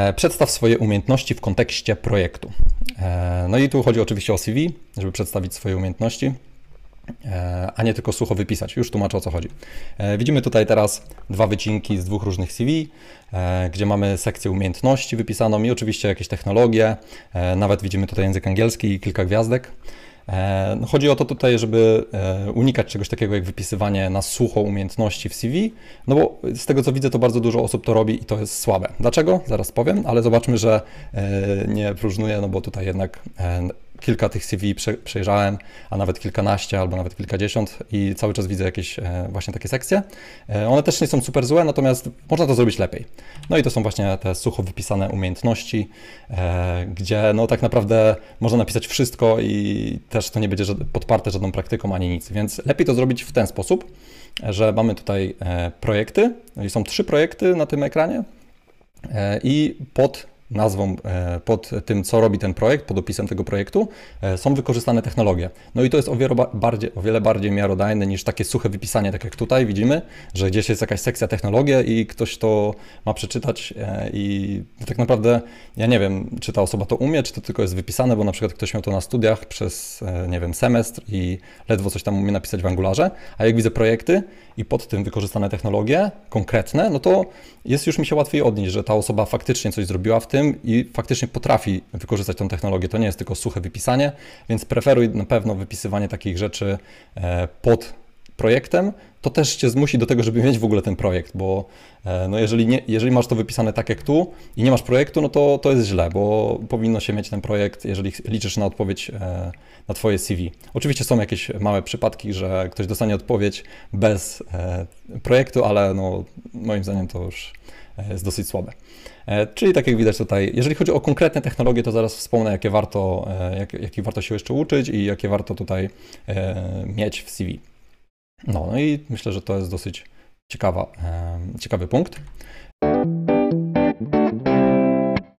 E, przedstaw swoje umiejętności w kontekście projektu. E, no i tu chodzi oczywiście o CV, żeby przedstawić swoje umiejętności, e, a nie tylko sucho wypisać. Już tłumaczę o co chodzi. Widzimy tutaj teraz dwa wycinki z dwóch różnych CV, gdzie mamy sekcję umiejętności wypisaną i oczywiście jakieś technologie. Nawet widzimy tutaj język angielski i kilka gwiazdek. E, no chodzi o to tutaj, żeby e, unikać czegoś takiego jak wypisywanie na sucho umiejętności w CV, no bo z tego co widzę, to bardzo dużo osób to robi i to jest słabe. Dlaczego? Zaraz powiem, ale zobaczmy, że e, nie próżnuję, no bo tutaj jednak kilka tych CV przejrzałem, a nawet kilkanaście albo nawet kilkadziesiąt i cały czas widzę jakieś e, właśnie takie sekcje. E, one też nie są super złe, natomiast można to zrobić lepiej. No i to są właśnie te sucho wypisane umiejętności, e, gdzie no tak naprawdę można napisać wszystko i też to nie będzie podparte żadną praktyką ani nic, więc lepiej to zrobić w ten sposób, że mamy tutaj projekty, no i są trzy projekty na tym ekranie i pod nazwą, e, pod tym, co robi ten projekt, pod opisem tego projektu, e, są wykorzystane technologie. No i to jest o wiele bardziej, o wiele bardziej miarodajne niż takie suche wypisanie, tak jak tutaj widzimy, że gdzieś jest jakaś sekcja technologie i ktoś to ma przeczytać e, i tak naprawdę ja nie wiem, czy ta osoba to umie, czy to tylko jest wypisane, bo na przykład ktoś miał to na studiach przez, nie wiem, semestr i ledwo coś tam umie napisać w Angularze, a jak widzę projekty i pod tym wykorzystane technologie konkretne, no to jest już mi się łatwiej odnieść, że ta osoba faktycznie coś zrobiła w tym i faktycznie potrafi wykorzystać tą technologię. To nie jest tylko suche wypisanie, więc preferuj na pewno wypisywanie takich rzeczy e, pod projektem, to też cię zmusi do tego, żeby mieć w ogóle ten projekt, bo e, no jeżeli, nie, jeżeli masz to wypisane tak jak tu i nie masz projektu, no to, to jest źle, bo powinno się mieć ten projekt, jeżeli liczysz na odpowiedź e, na Twoje CV. Oczywiście są jakieś małe przypadki, że ktoś dostanie odpowiedź bez projektu, ale no, moim zdaniem to już jest dosyć słabe. E, czyli tak jak widać tutaj, jeżeli chodzi o konkretne technologie, to zaraz wspomnę, jakie warto, e, jak, warto się jeszcze uczyć i jakie warto tutaj e, mieć w CV. No, no i myślę, że to jest dosyć ciekawa, ciekawy punkt.